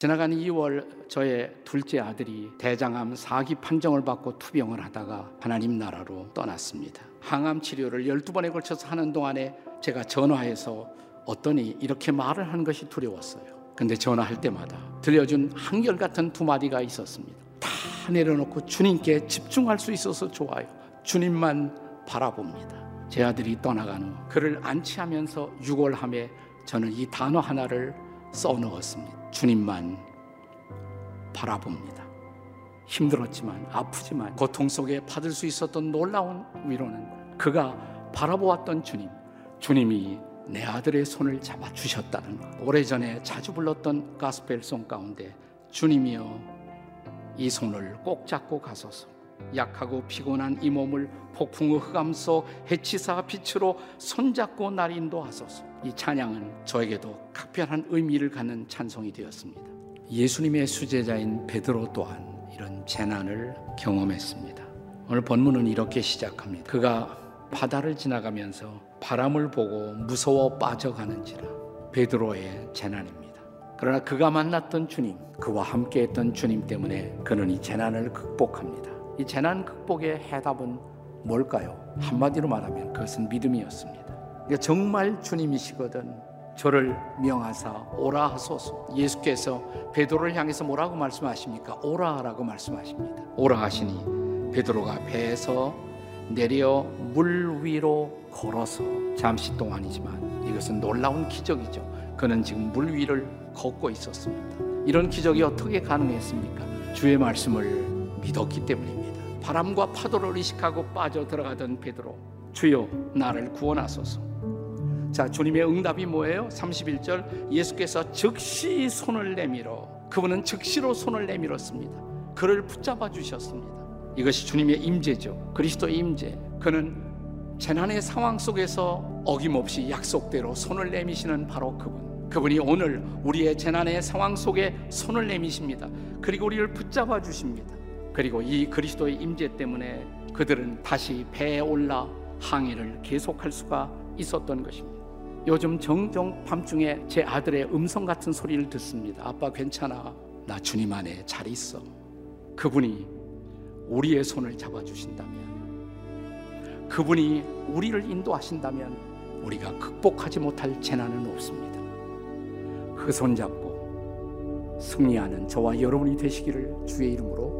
지나간 2월 저의 둘째 아들이 대장암 4기 판정을 받고 투병을 하다가 하나님 나라로 떠났습니다. 항암 치료를 12번에 걸쳐서 하는 동안에 제가 전화해서 어떠니 이렇게 말을 하는 것이 두려웠어요. 근데 전화할 때마다 들려준 한결같은 두 마디가 있었습니다. 다 내려놓고 주님께 집중할 수 있어서 좋아요. 주님만 바라봅니다. 제 아들이 떠나간 후 그를 안치하면서 유골함에 저는 이 단어 하나를 써 넣었습니다. 주님만 바라봅니다. 힘들었지만 아프지만 고통 속에 받을 수 있었던 놀라운 위로는 그가 바라보았던 주님, 주님이 내 아들의 손을 잡아 주셨다는 것. 오래전에 자주 불렀던 가스펠송 가운데 주님이여 이 손을 꼭 잡고 가소서. 약하고 피곤한 이 몸을 폭풍의 흑암 속 해치사 빛으로 손잡고 날 인도하소서. 이 찬양은 저에게도 각별한 의미를 갖는 찬송이 되었습니다. 예수님의 수제자인 베드로 또한 이런 재난을 경험했습니다. 오늘 본문은 이렇게 시작합니다. 그가 바다를 지나가면서 바람을 보고 무서워 빠져가는지라 베드로의 재난입니다. 그러나 그가 만났던 주님, 그와 함께했던 주님 때문에 그는 이 재난을 극복합니다. 이 재난 극복의 해답은 뭘까요? 한마디로 말하면 그것은 믿음이었습니다. 그러니까 정말 주님이시거든 저를 명하사 오라 하소서. 예수께서 베드로를 향해서 뭐라고 말씀하십니까? 오라라고 말씀하십니다. 오라 하시니 베드로가 배에서 내려 물 위로 걸어서 잠시 동안이지만 이것은 놀라운 기적이죠. 그는 지금 물 위를 걷고 있었습니다. 이런 기적이 어떻게 가능했습니까? 주의 말씀을 믿었기 때문입니다. 바람과 파도를 의식하고 빠져 들어가던 베드로, 주여 나를 구원하소서. 자, 주님의 응답이 뭐예요? 31절 예수께서 즉시 손을 내밀어 그분은 즉시로 손을 내밀었습니다. 그를 붙잡아 주셨습니다. 이것이 주님의 임재죠. 그리스도의 임재. 그는 재난의 상황 속에서 어김없이 약속대로 손을 내미시는 바로 그분. 그분이 오늘 우리의 재난의 상황 속에 손을 내미십니다. 그리고 우리를 붙잡아 주십니다. 그리고 이 그리스도의 임재 때문에 그들은 다시 배에 올라 항해를 계속할 수가 있었던 것입니다. 요즘 정정 밤중에 제 아들의 음성 같은 소리를 듣습니다. 아빠 괜찮아. 나 주님 안에 잘 있어. 그분이 우리의 손을 잡아 주신다면, 그분이 우리를 인도하신다면, 우리가 극복하지 못할 재난은 없습니다. 그 손잡고 승리하는 저와 여러분이 되시기를 주의 이름으로